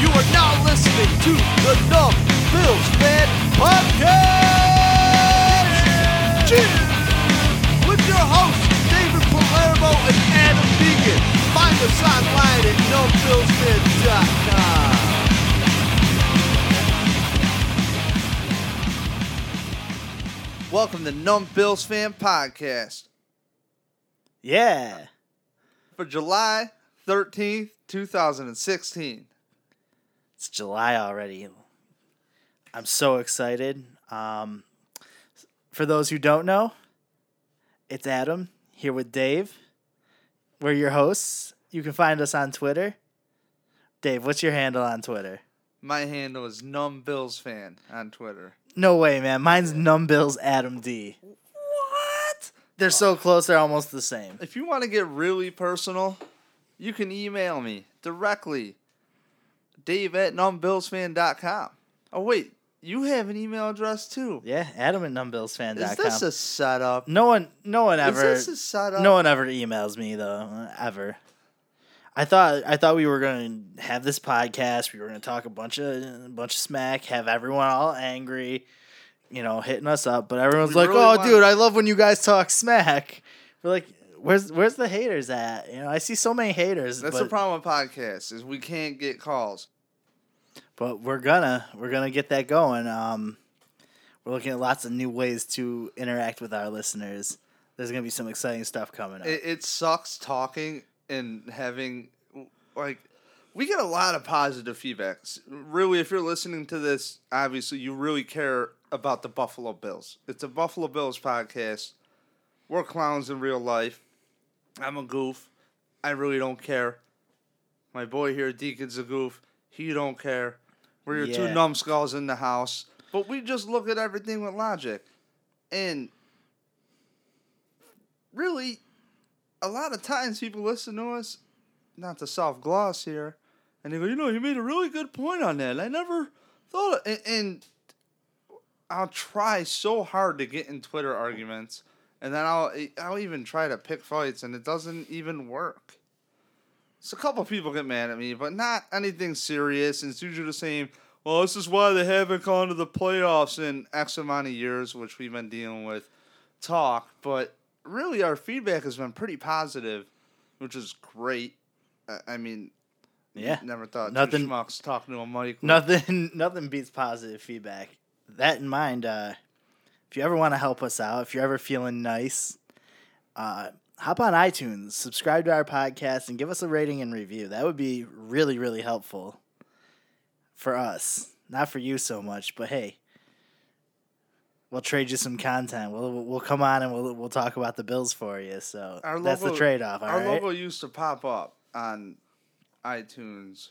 You are now listening to the Numb Bills Fan Podcast! Cheers! With your hosts, David Palermo and Adam Deegan. Find us online at numbbillsfan.com. Welcome to Numb Bills Fan Podcast Yeah. for July 13th, 2016. It's July already. I'm so excited. Um, for those who don't know, it's Adam here with Dave. We're your hosts. You can find us on Twitter. Dave, what's your handle on Twitter? My handle is Numb Bills Fan on Twitter. No way, man. Mine's Numbbills Adam D. What? They're so close, they're almost the same. If you want to get really personal, you can email me directly. Dave at numbbillsfan.com. Oh, wait. You have an email address too. Yeah, Adam at numbbillsfan.com. Is this a setup? no one no one ever Is this a setup? No one ever emails me though, ever. I thought I thought we were going to have this podcast. We were going to talk a bunch of a bunch of smack, have everyone all angry, you know, hitting us up. But everyone's We like, really "Oh, want- dude, I love when you guys talk smack." We're like, "Where's where's the haters at?" You know, I see so many haters. That's but, the problem with podcasts is we can't get calls. but we're gonna we're gonna get that going. Um, we're looking at lots of new ways to interact with our listeners. There's gonna be some exciting stuff coming up. It, it sucks talking and having like we get a lot of positive feedback. S- Really, if you're listening to this, obviously you really care about the Buffalo Bills. It's a Buffalo Bills podcast. We're clowns in real life. I'm a goof. I really don't care. My boy here, Deacon's a goof. He don't care. We're your two numbskulls in the house. But we just look at everything with logic. And really, a lot of times people listen to us, not to soft gloss here, and they go, you know, you made a really good point on that. I never thought of, and, and I'll try so hard to get in Twitter arguments, and then I'll I'll even try to pick fights, and it doesn't even work. So a couple people get mad at me, but not anything serious. And it's usually the same. Well, this is why they haven't gone to the playoffs in X amount of years, which we've been dealing with. Talk, but really our feedback has been pretty positive, which is great. I, mean, Yeah. never thought Nothing- two schmucks talking to a mic. Nothing nothing beats positive feedback. That in mind, uh, if you ever want to help us out, if you're ever feeling nice, uh, hop on iTunes, subscribe to our podcast, and give us a rating and review. That would be really, really helpful for us. Not for you so much, but hey, we'll trade you some content. We'll we'll come on and we'll we'll talk about the bills for you. So Our that's logo- the trade off. Our right. logo used to pop up on iTunes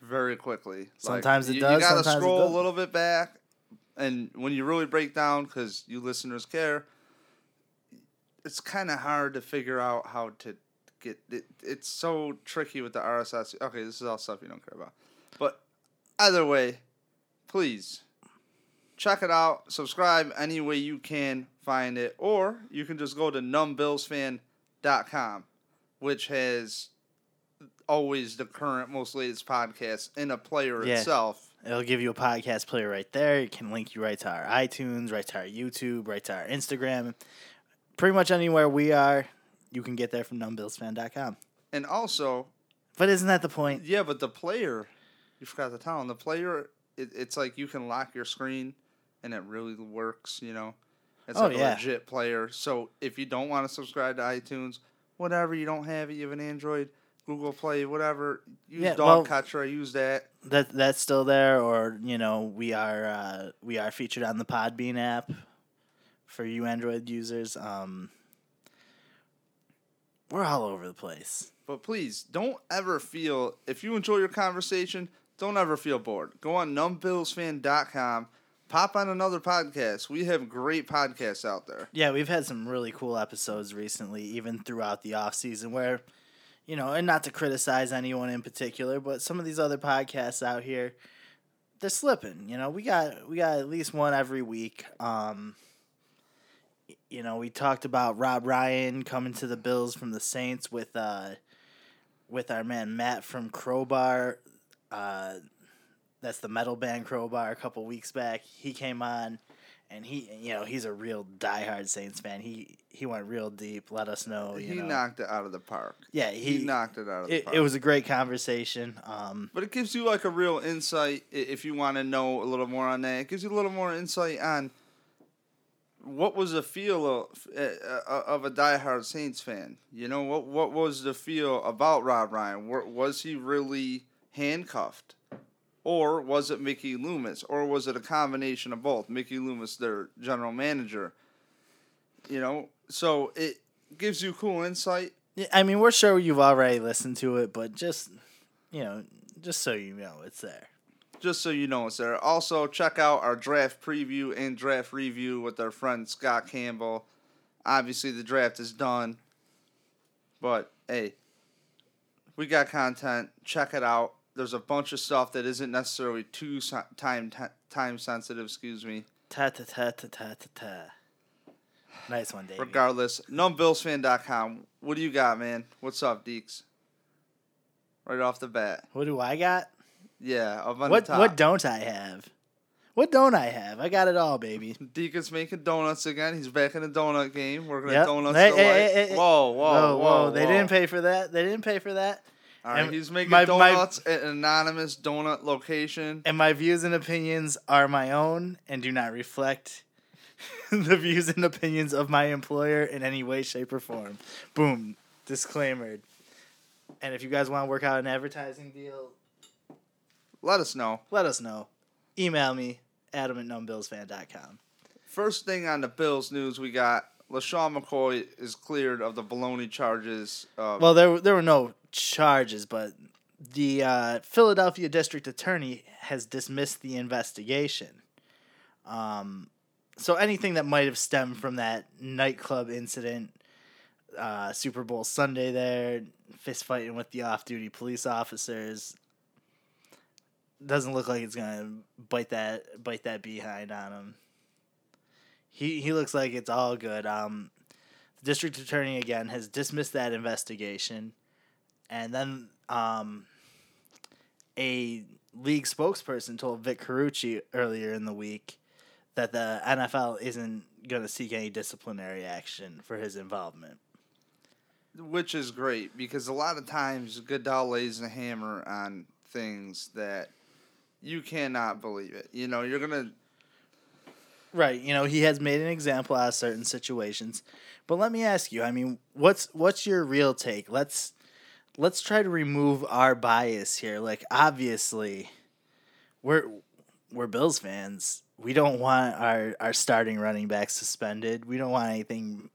very quickly. Like, Sometimes it you, does, You gotta scroll a little bit back, and when you really break down, because you listeners care, it's kind of hard to figure out how to get it. It's so tricky with the RSS. Okay, this is all stuff you don't care about, but either way, please check it out. Subscribe any way you can find it, or you can just go to numbbillsfan.com, which has always the current, most latest podcast in a player Yeah. itself. It'll give you a podcast player right there. It can link you right to our iTunes, right to our YouTube, right to our Instagram. Pretty much anywhere we are, you can get there from numbbillsfan.com. And also, But isn't that the point? yeah, but the player, you forgot to tell him, the player, it, it's like you can lock your screen and it really works, you know? It's Oh, like yeah. a legit player. So if you don't want to subscribe to iTunes, whatever, you don't have it, you have an Android, Google Play, whatever, use Yeah, well- DoggCatcher, I use that. That that's still there, or you know, we are uh, we are featured on the Podbean app for you Android users. Um, we're all over the place. But please don't ever feel if you enjoy your conversation, don't ever feel bored. Go on numbbillsfan.com, pop on another podcast. We have great podcasts out there. Yeah, we've had some really cool episodes recently, even throughout the off season, where, you know, and not to criticize anyone in particular, but some of these other podcasts out here, they're slipping. You know, we got we got at least one every week. Um, you know, we talked about Rob Ryan coming to the Bills from the Saints with uh with our man Matt from Crowbar. Uh that's the metal band Crowbar a couple weeks back. He came on and he you know, he's a real diehard Saints fan. He he went real deep, let us know, you he know. knocked it out of the park. yeah, He, he, knocked it out of the it, park. it was a great conversation. Um But it gives you like a real insight if you want to know a little more on that. It gives you a little more insight on what was the feel of uh, of a diehard Saints fan. You know what what was the feel about Rob Ryan? Was he really handcuffed, or was it Mickey Loomis, or was it a combination of both? Mickey Loomis, their general manager. You know, so it gives you cool insight. Yeah, I mean, we're sure you've already listened to it, but just you know, just so you know, it's there. just so you know it's there. Also, check out our draft preview and draft review with our friend Scott Campbell. Obviously, the draft is done, but hey, we got content. Check it out. There's a bunch of stuff that isn't necessarily too time ti- time sensitive. Excuse me. Ta ta ta ta ta ta ta. Nice one, Dave. Regardless, numbbillsfan.com. What do you got, man? What's up, Deeks? Right off the bat, What do I got? yeah. What the top. what don't I have? What don't I have? I got it all, baby. Deacon's making donuts again. He's back in the donut game. We're gonna Yep. donuts Hey, hey, hey, hey. Whoa, whoa, whoa, They didn't pay for that. They didn't pay for that. All right, and he's making my- my- at an anonymous donut location. And my views and opinions are my own and do not reflect the views and opinions of my employer in any way, shape, or form. Boom. Disclaimer. And if you guys want to work out an advertising deal, Let us know. let us know. Email me, adam at numbbillsfan.com. First thing on the Bills news, we got LeSean McCoy is cleared of the baloney charges. Of, Well, there, were- there were no charges, but the uh, Philadelphia district attorney has dismissed the investigation. Um, so anything that might have stemmed from that nightclub incident, uh, Super Bowl Sunday there, fist fighting with the off-duty police officers, doesn't look like it's gonna bite that bite that behind on him. He he looks like it's all good. Um, the district attorney again has dismissed that investigation, and then um, a league spokesperson told Vic Carucci earlier in the week that the NFL isn't going to seek any disciplinary action for his involvement. which is great because a lot of times Goodell lays the hammer on things that you cannot believe it. You know, you're gonna Right, you know, he has made an example out of certain situations. But let me ask you, I mean, what's what's your real take? Let's let's try to remove our bias here. Like obviously we're we're Bills fans. We don't want our our starting running back suspended. We don't want anything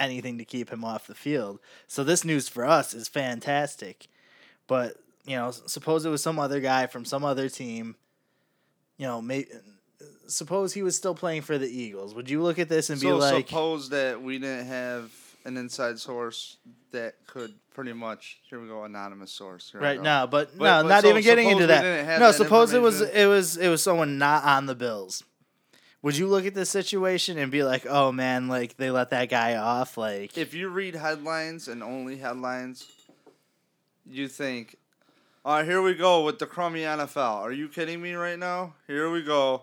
anything to keep him off the field. So this news for us is fantastic. But, you know, suppose it was some other guy from some other team, you know, maybe suppose he was still playing for the Eagles. Would you look at this and be so like, suppose that we didn't have an inside source that could pretty much here we go anonymous source Here right now? But, But- no, but not so even getting into that. No, that suppose it was it was it was someone not on the Bills. Would you look at this situation and be like, "Oh man, like they let that guy off"? Like, if you read headlines and only headlines, you think, all right, here we go with the crummy NFL. Are you kidding me right now? Here we go.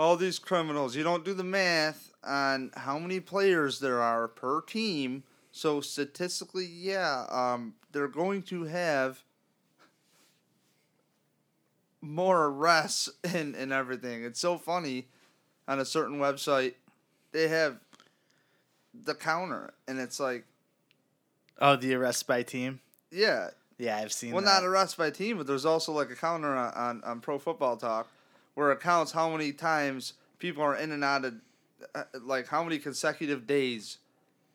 All these criminals. You don't do the math on how many players there are per team. So statistically, yeah, um, they're going to have more arrests and, and everything. It's so funny on a certain website, they have the counter, and it's like, oh, the arrest by team. yeah, Yeah, I've seen. well, that. not arrest by team, but there's also like a counter on, on, on Pro Football Talk where it counts how many times people are in and out of, uh, like how many consecutive days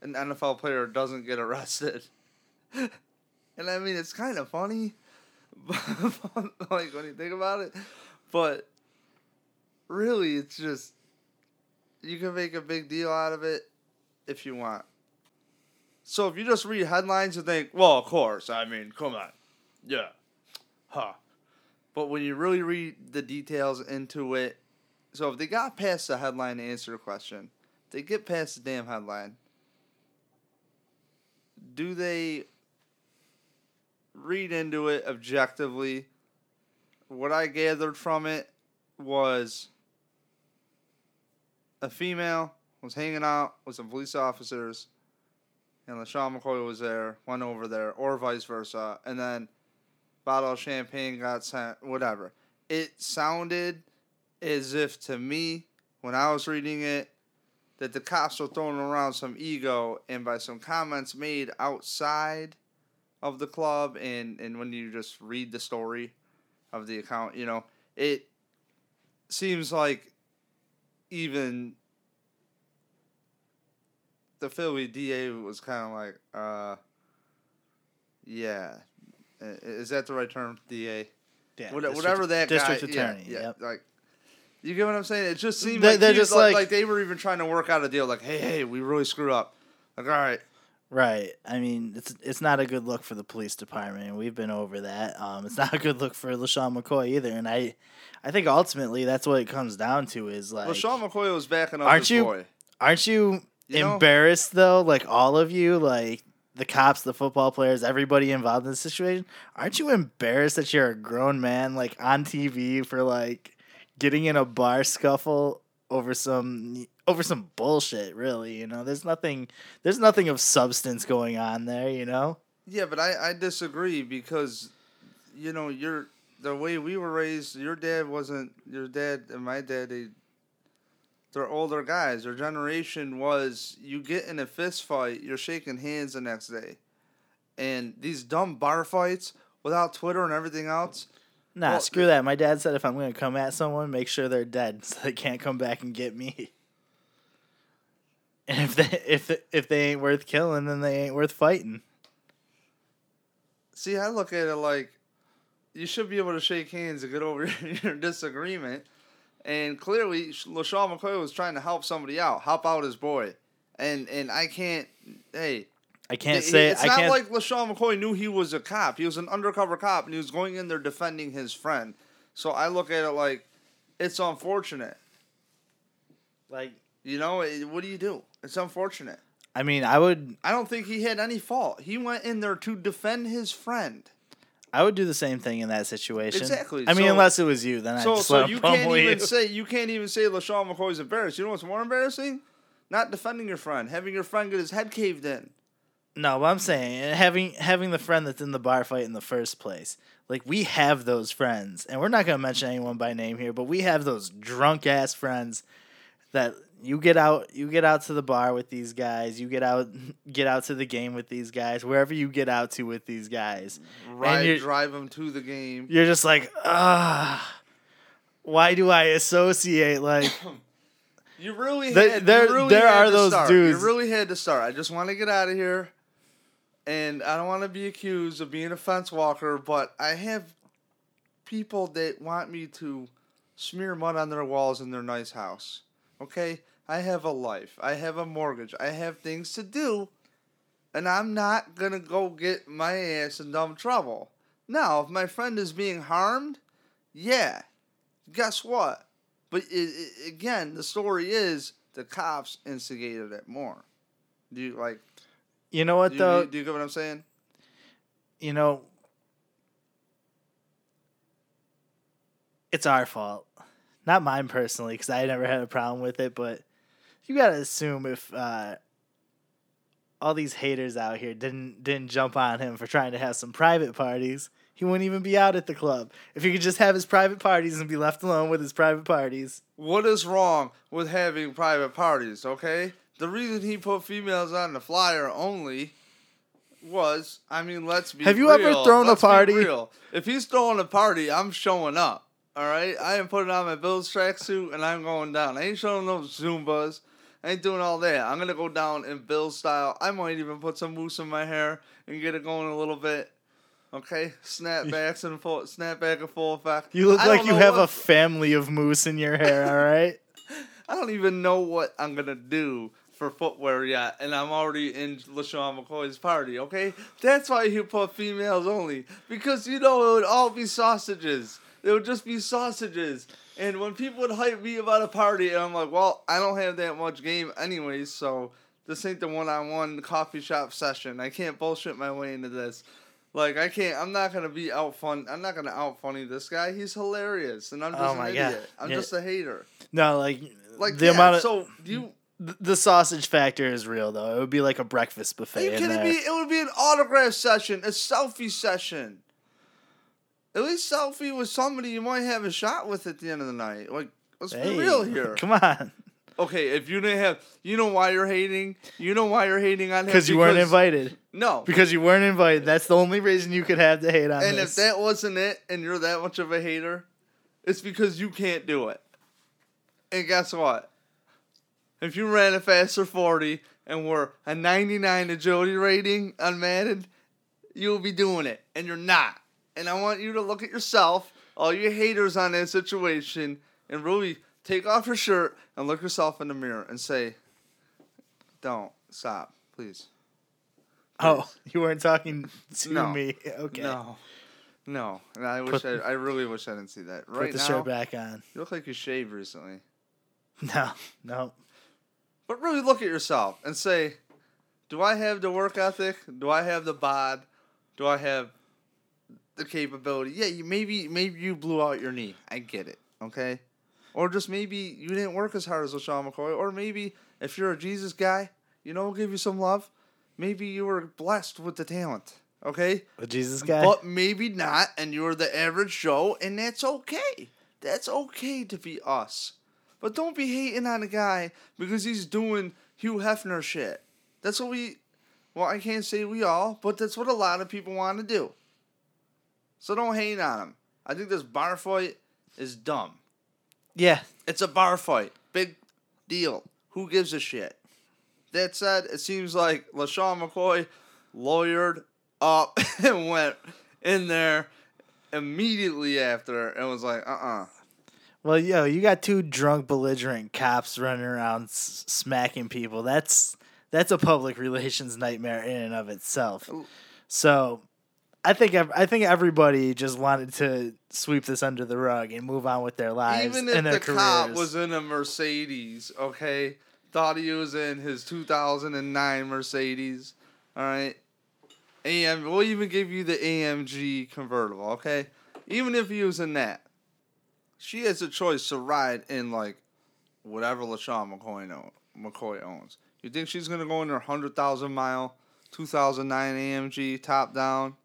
an NFL player doesn't get arrested. and I mean, it's kind of funny, like when you think about it, but really, it's just you can make a big deal out of it if you want. So if you just read headlines and think, well, of course, I mean, come on, yeah, huh. But when you really read the details into it, so if they got past the headline to answer the question, they get past the damn headline. Do they read into it objectively? What I gathered from it was a female was hanging out with some police officers, and LeSean McCoy was there, went over there, or vice versa, and then bottle of champagne got sent, whatever. It sounded as if to me, when I was reading it, that the cops were throwing around some ego, and by some comments made outside of the club, and, and when you just read the story of the account, you know, it seems like even the Philly DA was kind of like, uh, yeah, is that the right term, DA? Yeah, What- whatever that district guy, attorney. Yeah, yeah, yep. like you get what I'm saying. It just seemed They- like they're just like, like- like they were even trying to work out a deal. Like, hey, hey, we really screwed up. Like, all right, Right. I mean, it's it's not a good look for the police department. We've been over that. Um, it's not a good look for LeSean McCoy either. And I, I think ultimately that's what it comes down to is like, Sean McCoy was backing up Aren't you- boy. aren't you, You know? embarrassed though? Like all of you, like the cops, the football players, everybody involved in this situation. Aren't you embarrassed that you're a grown man like on TV for like getting in a bar scuffle over some over some bullshit? Really, you know, there's nothing, there's nothing of substance going on there. You know. Yeah, but I, I disagree because, you know, you're the way we were raised. Your dad wasn't your dad and my dad. They, they're older guys. Their generation was you get in a fist fight, you're shaking hands the next day, and these dumb bar fights without Twitter and everything else. Nah, Well, screw that. My dad said if I'm gonna come at someone, make sure they're dead, so they can't come back and get me. And if they if if they ain't worth killing, then they ain't worth fighting. See, I look at it like you should be able to shake hands and get over your disagreement. And clearly, LeSean McCoy was trying to help somebody out, help out his boy. And and I can't. Hey, I can't It- say it's I not can't. like LeSean McCoy knew he was a cop. He was an undercover cop, and he was going in there defending his friend. So I look at it like it's unfortunate. like You know, it- what do you do? It's unfortunate. I mean, I would I don't think he had any fault. He went in there to defend his friend. I would do the same thing in that situation. Exactly. I mean, So- unless it was you, then So I just so you can't even you. say you can't even say LeSean McCoy's embarrassed. You know what's more embarrassing? Not defending your friend, having your friend get his head caved in. No, but I'm saying having having the friend that's in the bar fight in the first place. Like we have those friends, and we're not gonna mention anyone by name here, but we have those drunk ass friends that you get out you get out to the bar with these guys, you get out get out to the game with these guys, wherever you get out to with these guys. You're- drive them to the game. You're just like, ah why do I associate like You really There- had. there- you really there had are those start. dudes- You really had to start. I just want to get out of here, and I don't want to be accused of being a fence walker, but I have people that want me to smear mud on their walls in their nice house. Okay, I have a life. I have a mortgage. I have things to do, and I'm not gonna go get my ass in dumb trouble. Now, if my friend is being harmed, yeah, guess what? But it, it, again, the story is the cops instigated it more. Do you like? you know what Do you, though? do you get what I'm saying? you know, it's our fault. Not mine personally, because I never had a problem with it, but you gotta assume if uh, all these haters out here didn't didn't jump on him for trying to have some private parties, he wouldn't even be out at the club. If he could just have his private parties and be left alone with his private parties. What is wrong with having private parties? Okay, the reason he put females on the flyer only was, I mean, let's be. Have you ever thrown a Let's be party? real. If he's throwing a party, I'm showing up. All right, I am putting on my Bills tracksuit and I'm going down. I ain't showing no Zubaz. I ain't doing all that. I'm gonna go down in Bills style. I might even put some mousse in my hair and get it going a little bit. Okay, snapbacks and full snapback in full effect. You look I like you have a family of moose in your hair, all right? I don't even know what I'm gonna do for footwear yet, and I'm already in LeSean McCoy's party. Okay, that's why he put females only because you know it would all be sausages. It would just be sausages. And when people would hype me about a party, and I'm like, well, I don't have that much game anyways, so this ain't the one-on-one coffee shop session. I can't bullshit my way into this. Like I can't. I'm not gonna be out fun. I'm not gonna out funny this guy. He's hilarious, and I'm just Oh an my God. idiot. I'm Yeah. just a hater. No, like Like the yeah, amount of so you. the sausage factor is real though. It would be like a breakfast Are buffet you in kidding there. me? It would be an autograph session, a selfie session. At least selfie with somebody you might have a shot with at the end of the night. Like, let's Hey, be real here. Come on, Okay, if you didn't have, you know why you're hating. You know why you're hating on him because you weren't invited. No, Because you weren't invited. That's the only reason you could have to hate on and this. if that wasn't it, and you're that much of a hater, it's because you can't do it. And guess what? If you ran a faster 40 and were a 99 agility rating on Madden, you'll be doing it, and you're not. And I want you to look at yourself, all you haters on that situation, and really take off your shirt and look yourself in the mirror and say, "Don't stop, please." oh, you weren't talking to No. me. Okay. No, no. And I wish Put- I, I really wish I didn't see that. Put Right the now, shirt back on. you look like you shaved recently. No, no. But really look at yourself and say, do I have the work ethic? Do I have the bod? Do I have the capability? Yeah, you maybe maybe you blew out your knee. I get it. Okay. Or just maybe you didn't work as hard as LeSean McCoy. Or maybe if you're a Jesus guy, you know, we'll give you some love. Maybe you were blessed with the talent. Okay? The Jesus guy. But maybe not, and you're the average Joe, and that's okay. That's okay to be us. But don't be hating on a guy because he's doing Hugh Hefner shit. That's what we, well, I can't say we all, but that's what a lot of people want to do. So don't hate on him. I think this bar fight is dumb. yeah. It's a bar fight. Big deal. Who gives a shit? That said, it seems like LeSean McCoy lawyered up and went in there immediately after and was like, uh uh Well, yo, you got two drunk, belligerent cops running around s- smacking people. That's that's a public relations nightmare in and of itself. So, I think I think everybody just wanted to sweep this under the rug and move on with their lives Even if and their the careers. cop was in a Mercedes, okay, thought he was in his 2009 Mercedes, all right. AM, we'll even give you the AMG convertible, okay. Even if he was in that, she has a choice to ride in like whatever LeSean McCoy, know, McCoy owns. You think she's gonna go in her hundred thousand mile 2009 AMG top down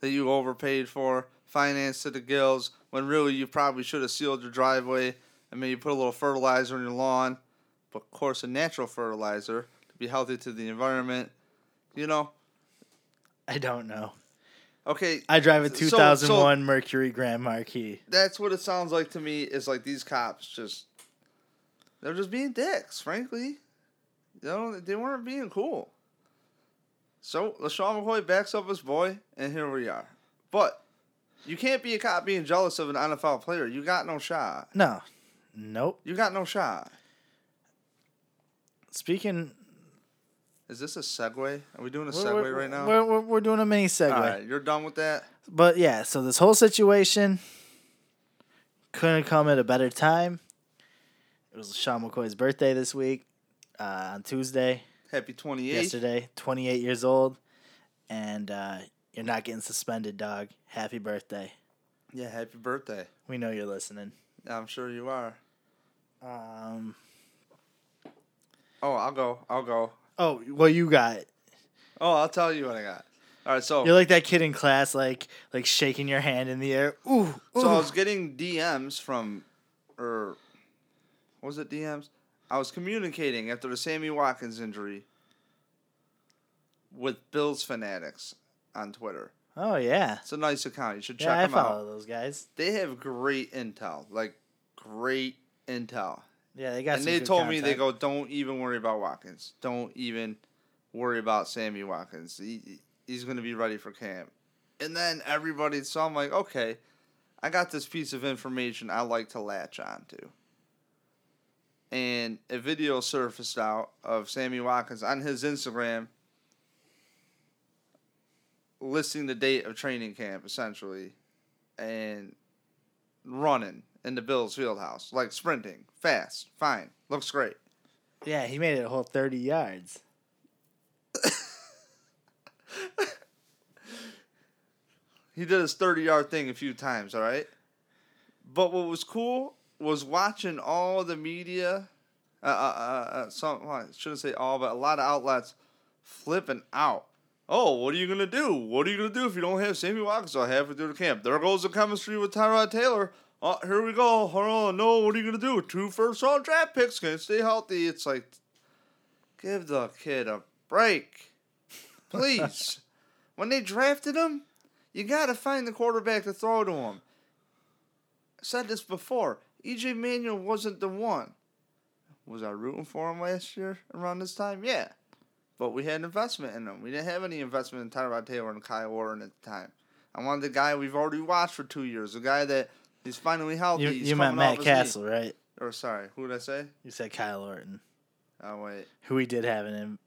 that you overpaid for, financed to the gills, when really you probably should have sealed your driveway and maybe put a little fertilizer in your lawn, but of course a natural fertilizer to be healthy to the environment. You know, I don't know. okay. I drive a So- 2001 Mercury Grand Marquis. that's what it sounds like to me. Is like these cops just they're just being dicks, frankly. You know, they weren't being cool. So LaShawn McCoy backs up his boy, and here we are. But you can't be a cop being jealous of an NFL player. You got no shot. No, nope. You got no shot. Speaking, Is this a segue? Are we doing a segue we're- right now? We're, we're, we're doing a mini segue. All right, you're done with that. But yeah, so this whole situation couldn't come at a better time. It was Sean McCoy's birthday this week, uh, on Tuesday, Happy 28. yesterday, 28 years old. And uh, you're not getting suspended, dog. Happy birthday. Yeah, happy birthday. We know you're listening. I'm sure you are. Um, Oh, I'll go. I'll go. oh, well, you got. Oh, I'll tell you what I got. All right, so You're like that kid in class, like like shaking your hand in the air. Ooh, ooh. So I was getting DMs from, or what was it DMs? I was communicating after the Sammy Watkins injury with Bills fanatics on Twitter. oh yeah, It's a nice account. You should check yeah. I them follow out. those guys. They have great intel, like great intel. Yeah, they got. and they told me they go, don't even worry about Watkins. Don't even worry about Sammy Watkins. He, he's going to be ready for camp. And then everybody, so I'm like, okay, I got this piece of information I like to latch on to. And a video surfaced out of Sammy Watkins on his Instagram listing the date of training camp, essentially, and running in the Bills field house. Like sprinting. Fast. Fine. Looks great. Yeah, he made it a whole 30 yards. He did his 30 yard thing a few times, all right? But what was cool was watching all the media, uh, uh, uh, uh, some, well, I shouldn't say all, but a lot of outlets flipping out. Oh, what are you going to do? What are you going to do if you don't have Sammy Watkins all halfway through the camp? There goes the chemistry with Tyrod Taylor. Oh, here we go. Hold on. No, what are you going to do? Two first round draft picks. Can stay healthy. It's like, give the kid a break. Please. when they drafted him, you got to find the quarterback to throw to him. I said this before. EJ Manuel wasn't the one. Was I rooting for him last year around this time? Yeah. But we had an investment in him. We didn't have any investment in Tyrod Taylor and Kyle Orton at the time. I wanted the guy we've already watched for two years, the guy that he's finally healthy. You, you meant Matt Cassel, knee. right? Or sorry, who did I say? You said Kyle Orton, Oh wait. who we did have an,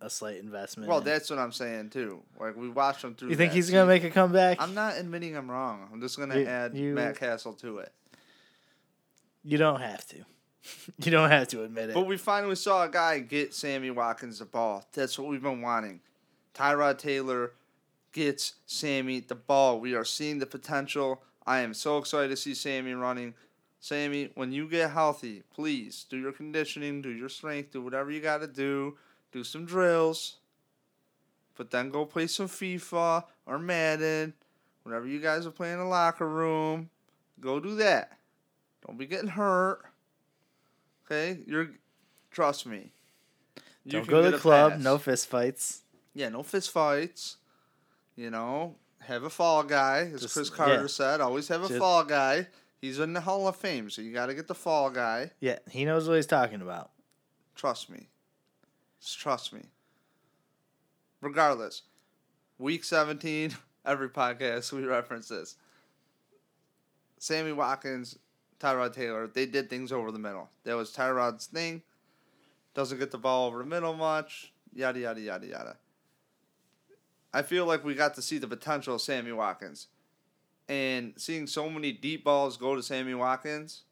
a slight investment Well, in. that's what I'm saying too. Like we watched him through. You think he's going to make a comeback? I'm not admitting I'm wrong. I'm just gonna You- add you- Matt Cassel to it. You don't have to. you don't have to admit it. But we finally saw a guy get Sammy Watkins the ball. That's what we've been wanting. Tyrod Taylor gets Sammy the ball. We are seeing the potential. I am so excited to see Sammy running. Sammy, when you get healthy, please do your conditioning, do your strength, do whatever you got to do, do some drills. But then go play some FIFA or Madden, whatever you guys are playing in the locker room. Go do that. Don't be getting hurt. Okay, you're. Trust me. You don't go to the club. pass. No fist fights. Yeah, no fist fights. You know, have a fall guy, as Just- Cris Carter yeah. said. Always have a Just- fall guy. He's in the Hall of Fame, so you got to get the fall guy. Yeah, he knows what he's talking about. Trust me. Just trust me. Regardless, week 17, every podcast we reference this. Sammy Watkins, Tyrod Taylor, they did things over the middle. That was Tyrod's thing. Doesn't get the ball over the middle much. Yada, yada, yada, yada. I feel like we got to see the potential of Sammy Watkins. And seeing so many deep balls go to Sammy Watkins,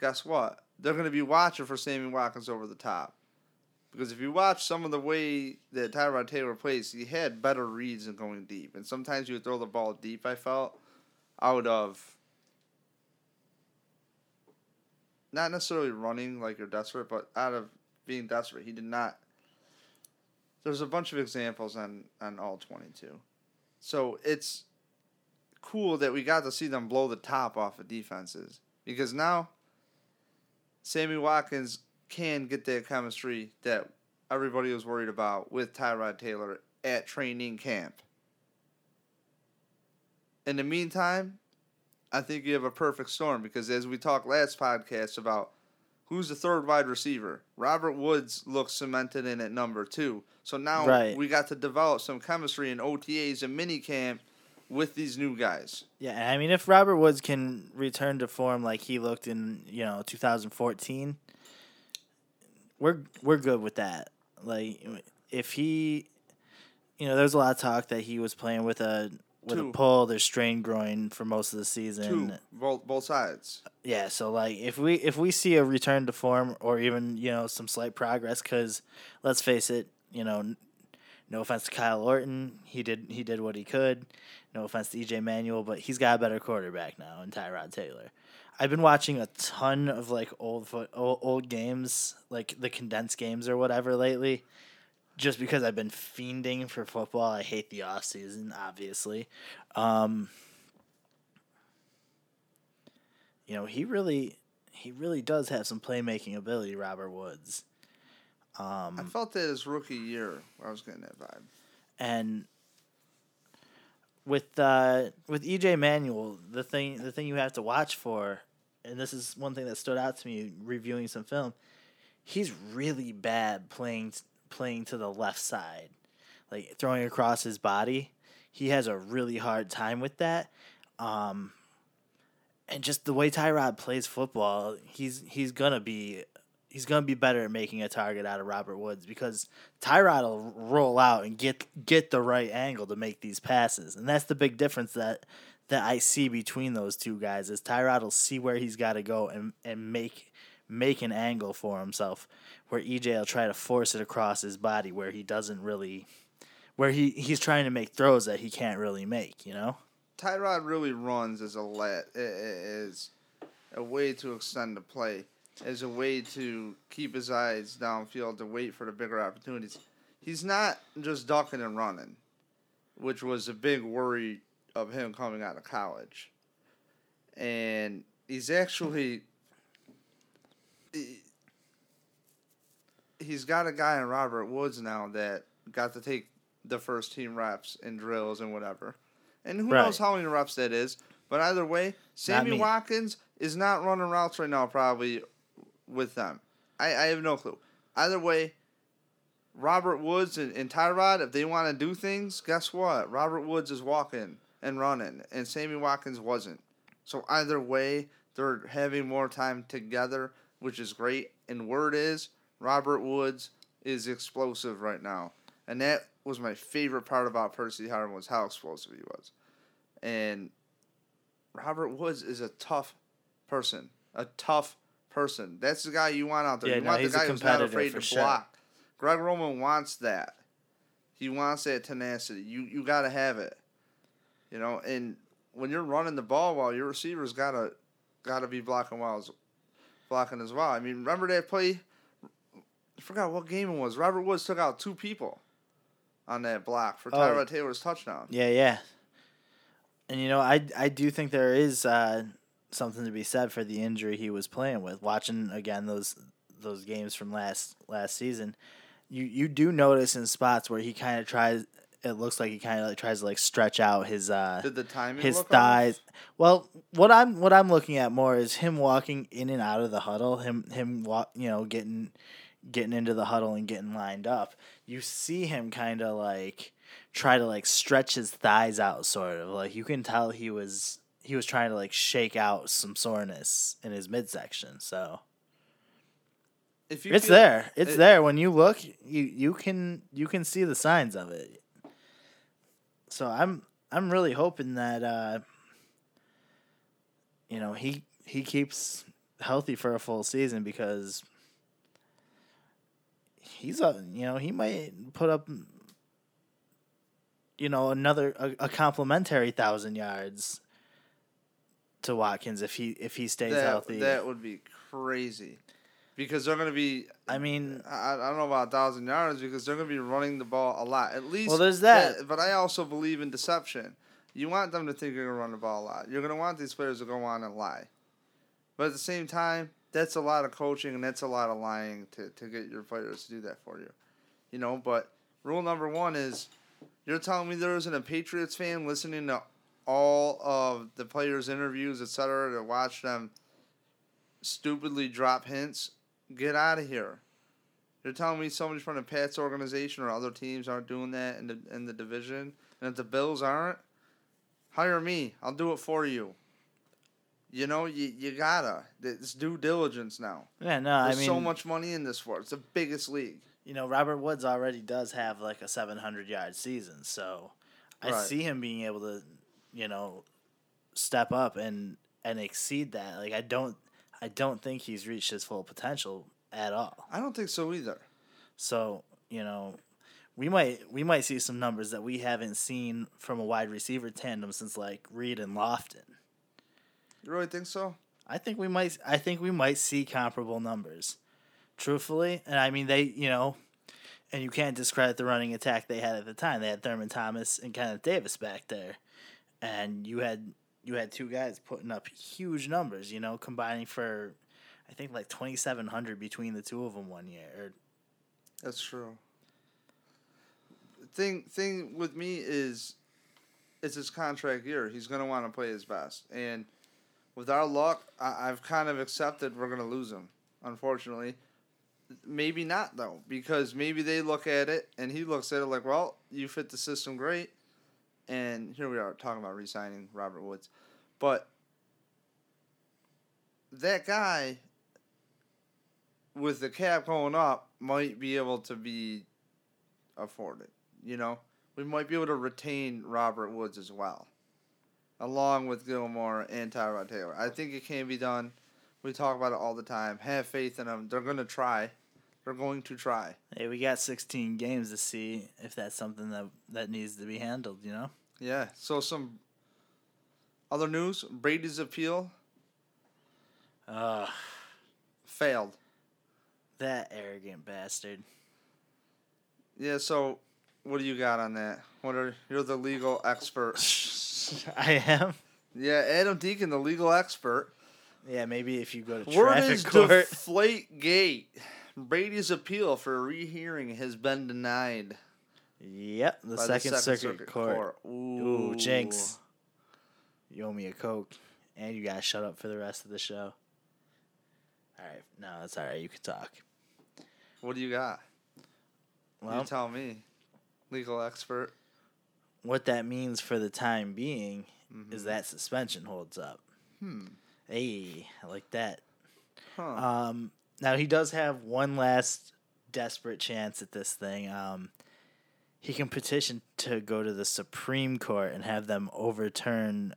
guess what? They're going to be watching for Sammy Watkins over the top. Because if you watch some of the way that Tyrod Taylor plays, he had better reads than going deep. And sometimes you would throw the ball deep, I felt, out of not necessarily running like you're desperate, but out of being desperate. He did not. There's a bunch of examples on, on all 22. So it's cool that we got to see them blow the top off of defenses. Because now Sammy Watkins can get that chemistry that everybody was worried about with Tyrod Taylor at training camp. In the meantime, I think you have a perfect storm because as we talked last podcast about who's the third wide receiver, Robert Woods looks cemented in at number two. So now Right. we got to develop some chemistry in OTAs and minicamp with these new guys. Yeah, I mean, if Robert Woods can return to form like he looked in, you know, 2014, we're we're good with that. Like, if he, you know, there's a lot of talk that he was playing with a with Two. a pulled or strained groin for most of the season. Two, both both sides. Yeah, so like if we if we see a return to form or even you know some slight progress, because let's face it, you know, no offense to Kyle Orton, he did he did what he could. No offense to EJ Manuel, but he's got a better quarterback now in Tyrod Taylor. I've been watching a ton of like old old, old games, like the condensed games or whatever lately. Just because I've been fiending for football, I hate the off season, obviously. Um, you know, he really he really does have some playmaking ability, Robert Woods. I Um, felt that his rookie year. I was getting that vibe. and with uh, with EJ Manuel, the thing the thing you have to watch for, and this is one thing that stood out to me reviewing some film, he's really bad playing playing to the left side, like throwing across his body. He has a really hard time with that. Um, and just the way Tyrod plays football, he's he's gonna be he's gonna be better at making a target out of Robert Woods because Tyrod will roll out and get get the right angle to make these passes, and that's the big difference that that I see between those two guys is Tyrod will see where he's got to go and and make make an angle for himself where EJ will try to force it across his body where he doesn't really where he he's trying to make throws that he can't really make, you know? Tyrod really runs as a let is a way to extend the play, as a way to keep his eyes downfield to wait for the bigger opportunities. He's not just ducking and running, which was a big worry of him coming out of college. And he's actually he's got a guy in Robert Woods now that got to take the first team reps and drills and whatever. And who Right. knows how many reps that is. But either way, Sammy. Watkins is not running routes right now probably with them. I, I have no clue. Either way, Robert Woods and, and Tyrod, if they want to do things, guess what? Robert Woods is walking and running, and Sammy Watkins wasn't. So either way, they're having more time together, which is great. And word is, Robert Woods is explosive right now, and that was my favorite part about Percy Harvin was how explosive he was. And Robert Woods is a tough person, a tough person. That's the guy you want out there. Yeah, you no, want the guy who's not afraid to sure. block. Greg Roman wants that. He wants that tenacity. You you got to have it. You know, and when you're running the ball well, your receivers gotta gotta be blocking while as blocking as well. I mean, remember that play? I forgot what game it was. Robert Woods took out two people on that block for Oh. Tyrod Taylor's touchdown. Yeah, yeah. And you know, I I do think there is uh, something to be said for the injury he was playing with. Watching again those those games from last last season, you you do notice in spots where he kind of tries. It looks like he kind of like tries to like stretch out his uh Did the timing his look thighs. Well, what I'm what I'm looking at more is him walking in and out of the huddle. Him him walk, you know, getting getting into the huddle and getting lined up. You see him kind of like try to like stretch his thighs out, sort of like you can tell he was he was trying to like shake out some soreness in his midsection. So If you it's there. It's it- there. When you look, you you can you can see the signs of it. So I'm I'm really hoping that uh you know, he he keeps healthy for a full season because he's a you know, he might put up you know, another a, a complimentary thousand yards to Watkins if he if he stays that, healthy. That would be crazy. Because they're going to be. I mean, I, I don't know about a thousand yards because they're going to be running the ball a lot. At least. Well, there's that. But I also believe in deception. You want them to think you're going to run the ball a lot. You're going to want these players to go on and lie. But at the same time, that's a lot of coaching and that's a lot of lying to, to get your players to do that for you. You know, but rule number one is you're telling me there isn't a Patriots fan listening to all of the players' interviews, et cetera, to watch them stupidly drop hints? Get out of here. You're telling me somebody from the Pats organization or other teams aren't doing that in the in the division, and if the Bills aren't, hire me. I'll do it for you. You know, you, you gotta. It's due diligence now. yeah, no, I There's mean so much money in this sport. It's the biggest league. you know, Robert Woods already does have like a 700 yard season, so I Right. see him being able to, you know, step up and and exceed that. Like I don't I don't think he's reached his full potential at all. I don't think so either. So, you know, we might we might see some numbers that we haven't seen from a wide receiver tandem since like Reed and Lofton. You really think so? I think we might I think we might see comparable numbers. Truthfully, and I mean they, you know, and you can't discredit the running attack they had at the time. They had Thurman Thomas and Kenneth Davis back there. And you had you had two guys putting up huge numbers, you know, combining for I think like 2700 between the two of them one year. That's true. Thing thing with me is, it's his contract year. He's gonna want to play his best, and with our luck, I, I've kind of accepted we're gonna lose him. Unfortunately, maybe not though, because maybe they look at it and he looks at it like, well, you fit the system great, and here we are talking about re-signing Robert Woods, but that guy with the cap going up might be able to be afforded. You know, we might be able to retain Robert Woods as well. along with Gilmore and Tyrod Taylor. I think it can be done. We talk about it all the time. Have faith in them. They're going to try. They're going to try. Hey, we got 16 games to see if that's something that that needs to be handled. You know. Yeah. So some other news: Brady's appeal Ugh, failed. that arrogant bastard. Yeah. So what do you got on that? What are you're the legal expert? I am. Yeah, Adam Deacon, the legal expert. Yeah, maybe if you go to Word traffic is court. deflate gate. Brady's appeal for rehearing has been denied. Yep, the by second, Circuit, Court. Ooh, Ooh, jinx. You owe me a coke, and you gotta shut up for the rest of the show. All right, no, it's all right. You can talk. What do you got? Well, you tell me, legal expert. what that means for the time being is Mhm. that suspension holds up. Hmm. Hey, I like that. Huh. Um, now he does have one last desperate chance at this thing. Um, he can petition to go to the Supreme Court and have them overturn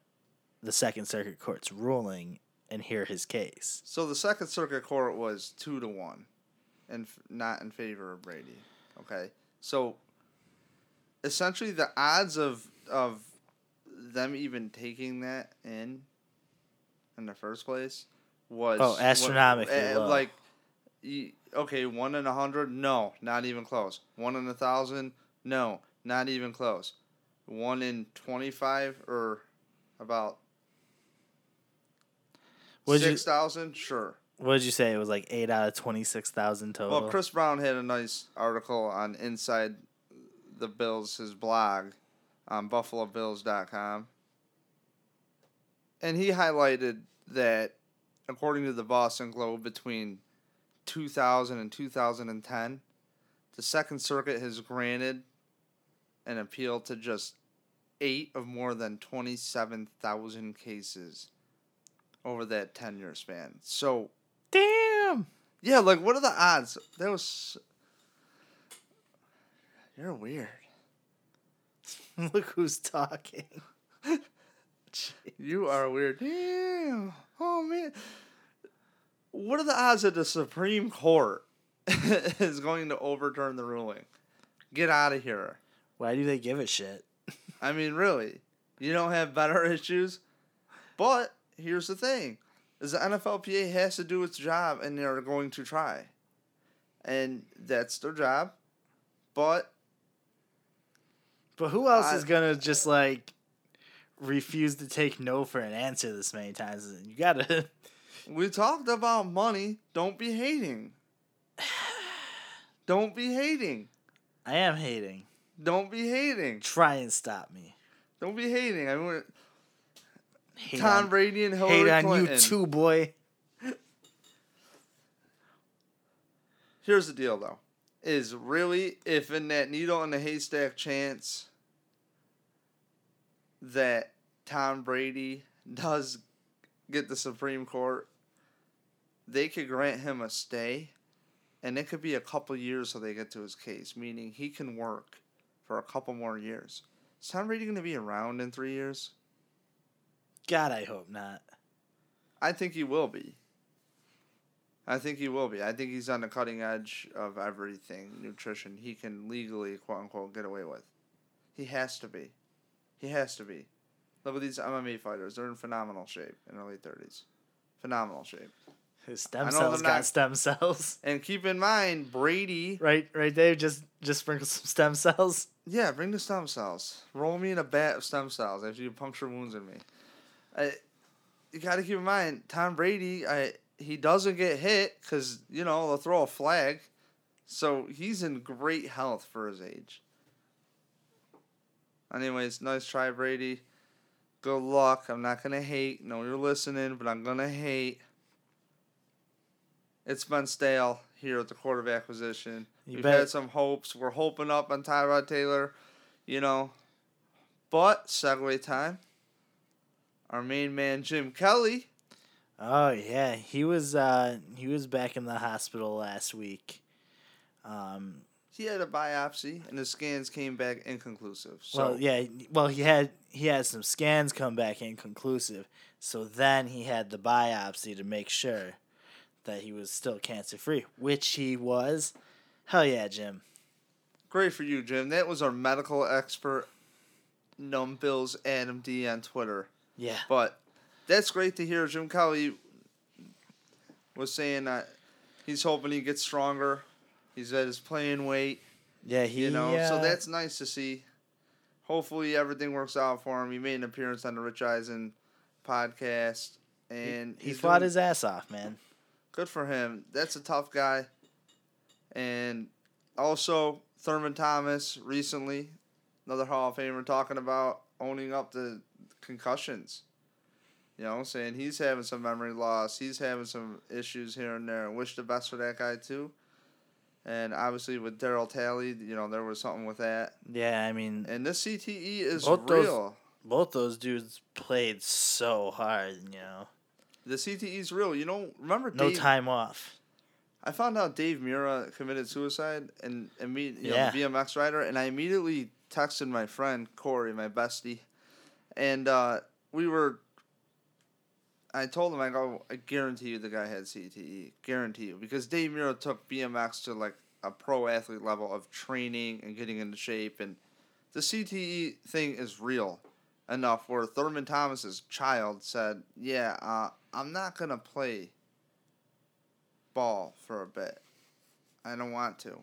the Second Circuit Court's ruling and hear his case. so the Second Circuit Court was two to one, and f- not in favor of Brady. Okay, so essentially the odds of of them even taking that in in the first place was Oh, astronomically uh, low. like okay one in a hundred no not even close one in a thousand no not even close one in 25 or about 6000 sure What did you say? It was like eight out of twenty six thousand total. well chris brown had a nice article on inside the bills his blog on buffalobills.com and he highlighted that according to the boston globe between 2000 and 2010 the second circuit has granted an appeal to just eight of more than 27000 cases over that 10 year span so Damn. yeah, like what are the odds? That was. You're weird. Look who's talking. You are weird. Damn. Oh man. What are the odds that the Supreme Court is going to overturn the ruling? Get out of here. Why do they give a shit? I mean, really. You don't have better issues? But here's the thing. Is the NFLPA has to do its job and they're going to try. And that's their job. But But who else I- is gonna just like refuse to take no for an answer this many times? You gotta. We talked about money. Don't be hating. Don't be hating. I am hating. Don't be hating. Try and stop me. Don't be hating. I mean, Hate Tom on, Brady and Hillary hate on you too, boy. Here's the deal, though: is really if in that needle in the haystack chance that Tom Brady does get the Supreme Court, they could grant him a stay, and it could be a couple years till they get to his case, meaning he can work for a couple more years. Is Tom Brady going to be around in three years? God, I hope not. I think he will be. I think he will be. I think he's on the cutting edge of everything nutrition he can legally quote unquote get away with. He has to be. He has to be. Look at these MMA fighters. They're in phenomenal shape in their late thirties. Phenomenal shape. His stem cells got not- stem cells. And keep in mind, Brady. Right, right, Dave. Just, just sprinkle some stem cells. Yeah, bring the stem cells. Roll me in a bat of stem cells after you puncture wounds in me. I, you got to keep in mind, Tom Brady. I he doesn't get hit because you know they'll throw a flag, so he's in great health for his age. Anyways, nice try, Brady. Good luck. I'm not gonna hate. No, you're listening, but I'm gonna hate. It's been stale here at the quarterback position. You We've bet. had some hopes. We're hoping up on Tyrod Taylor, you know. But segue time. Our main man Jim Kelly. Oh yeah, he was uh he was back in the hospital last week. Um he had a biopsy and the scans came back inconclusive. So well, yeah. Well, he had he had some scans come back inconclusive. So then he had the biopsy to make sure that he was still cancer free, which he was. Hell yeah, Jim. great for you, Jim. That was our medical expert, NumbBills Adam D on Twitter. Yeah. But that's great to hear. Jim Kelly was saying that he's hoping he gets stronger. He's at his playing weight, Yeah, he. you know. So uh, that's nice to see. Hopefully everything works out for him. He made an appearance on the Rich Eisen podcast, and he he's fought doing his ass off, man. good for him. That's a tough guy. And also Thurman Thomas recently, another Hall of Famer, talking about owning up to concussions. You know, saying he's having some memory loss, he's having some issues here and there. Wish the best for that guy too. And obviously with Daryl Talley, you know, there was something with that. Yeah, I mean, And this CTE is Both those- real. both those dudes played so hard. You know, The CTE is real. You know, remember no Dave, time off. I found out Dave Mirra committed suicide and immediately you Yeah. know, the BMX rider, and I immediately texted my friend Corey, my bestie, and uh, we were. I told him I go, I guarantee you the guy had CTE, guarantee you, because Dave Mirra took BMX to like a pro athlete level of training and getting into shape, and the CTE thing is real enough where Thurman Thomas's child said, "Yeah, uh, I'm not gonna play." Ball for a bit. I don't want to.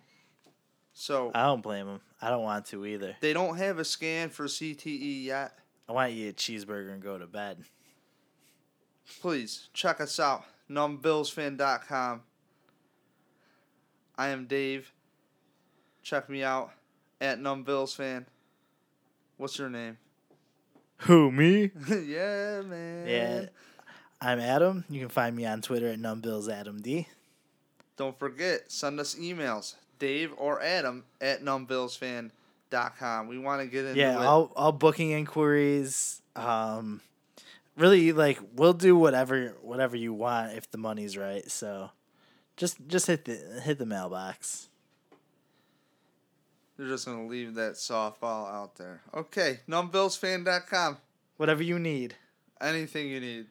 So I don't blame him. I don't want to either. they don't have a scan for CTE yet. I want you to eat a cheeseburger and go to bed. Please check us out. numbbillsfan.com. I am Dave. Check me out at numbbillsfan. What's your name? Who me? yeah, man. Yeah, I'm Adam. You can find me on Twitter at numbbillsadamd. Don't forget, send us emails. Dave or Adam at numbbillsfan.com. We want to get into Yeah, it. all all booking inquiries. Um, really, like we'll do whatever whatever you want if the money's right. So, just just hit the hit the mailbox. They're just gonna leave that softball out there. Okay, numbbillsfan.com. Whatever you need. Anything you need.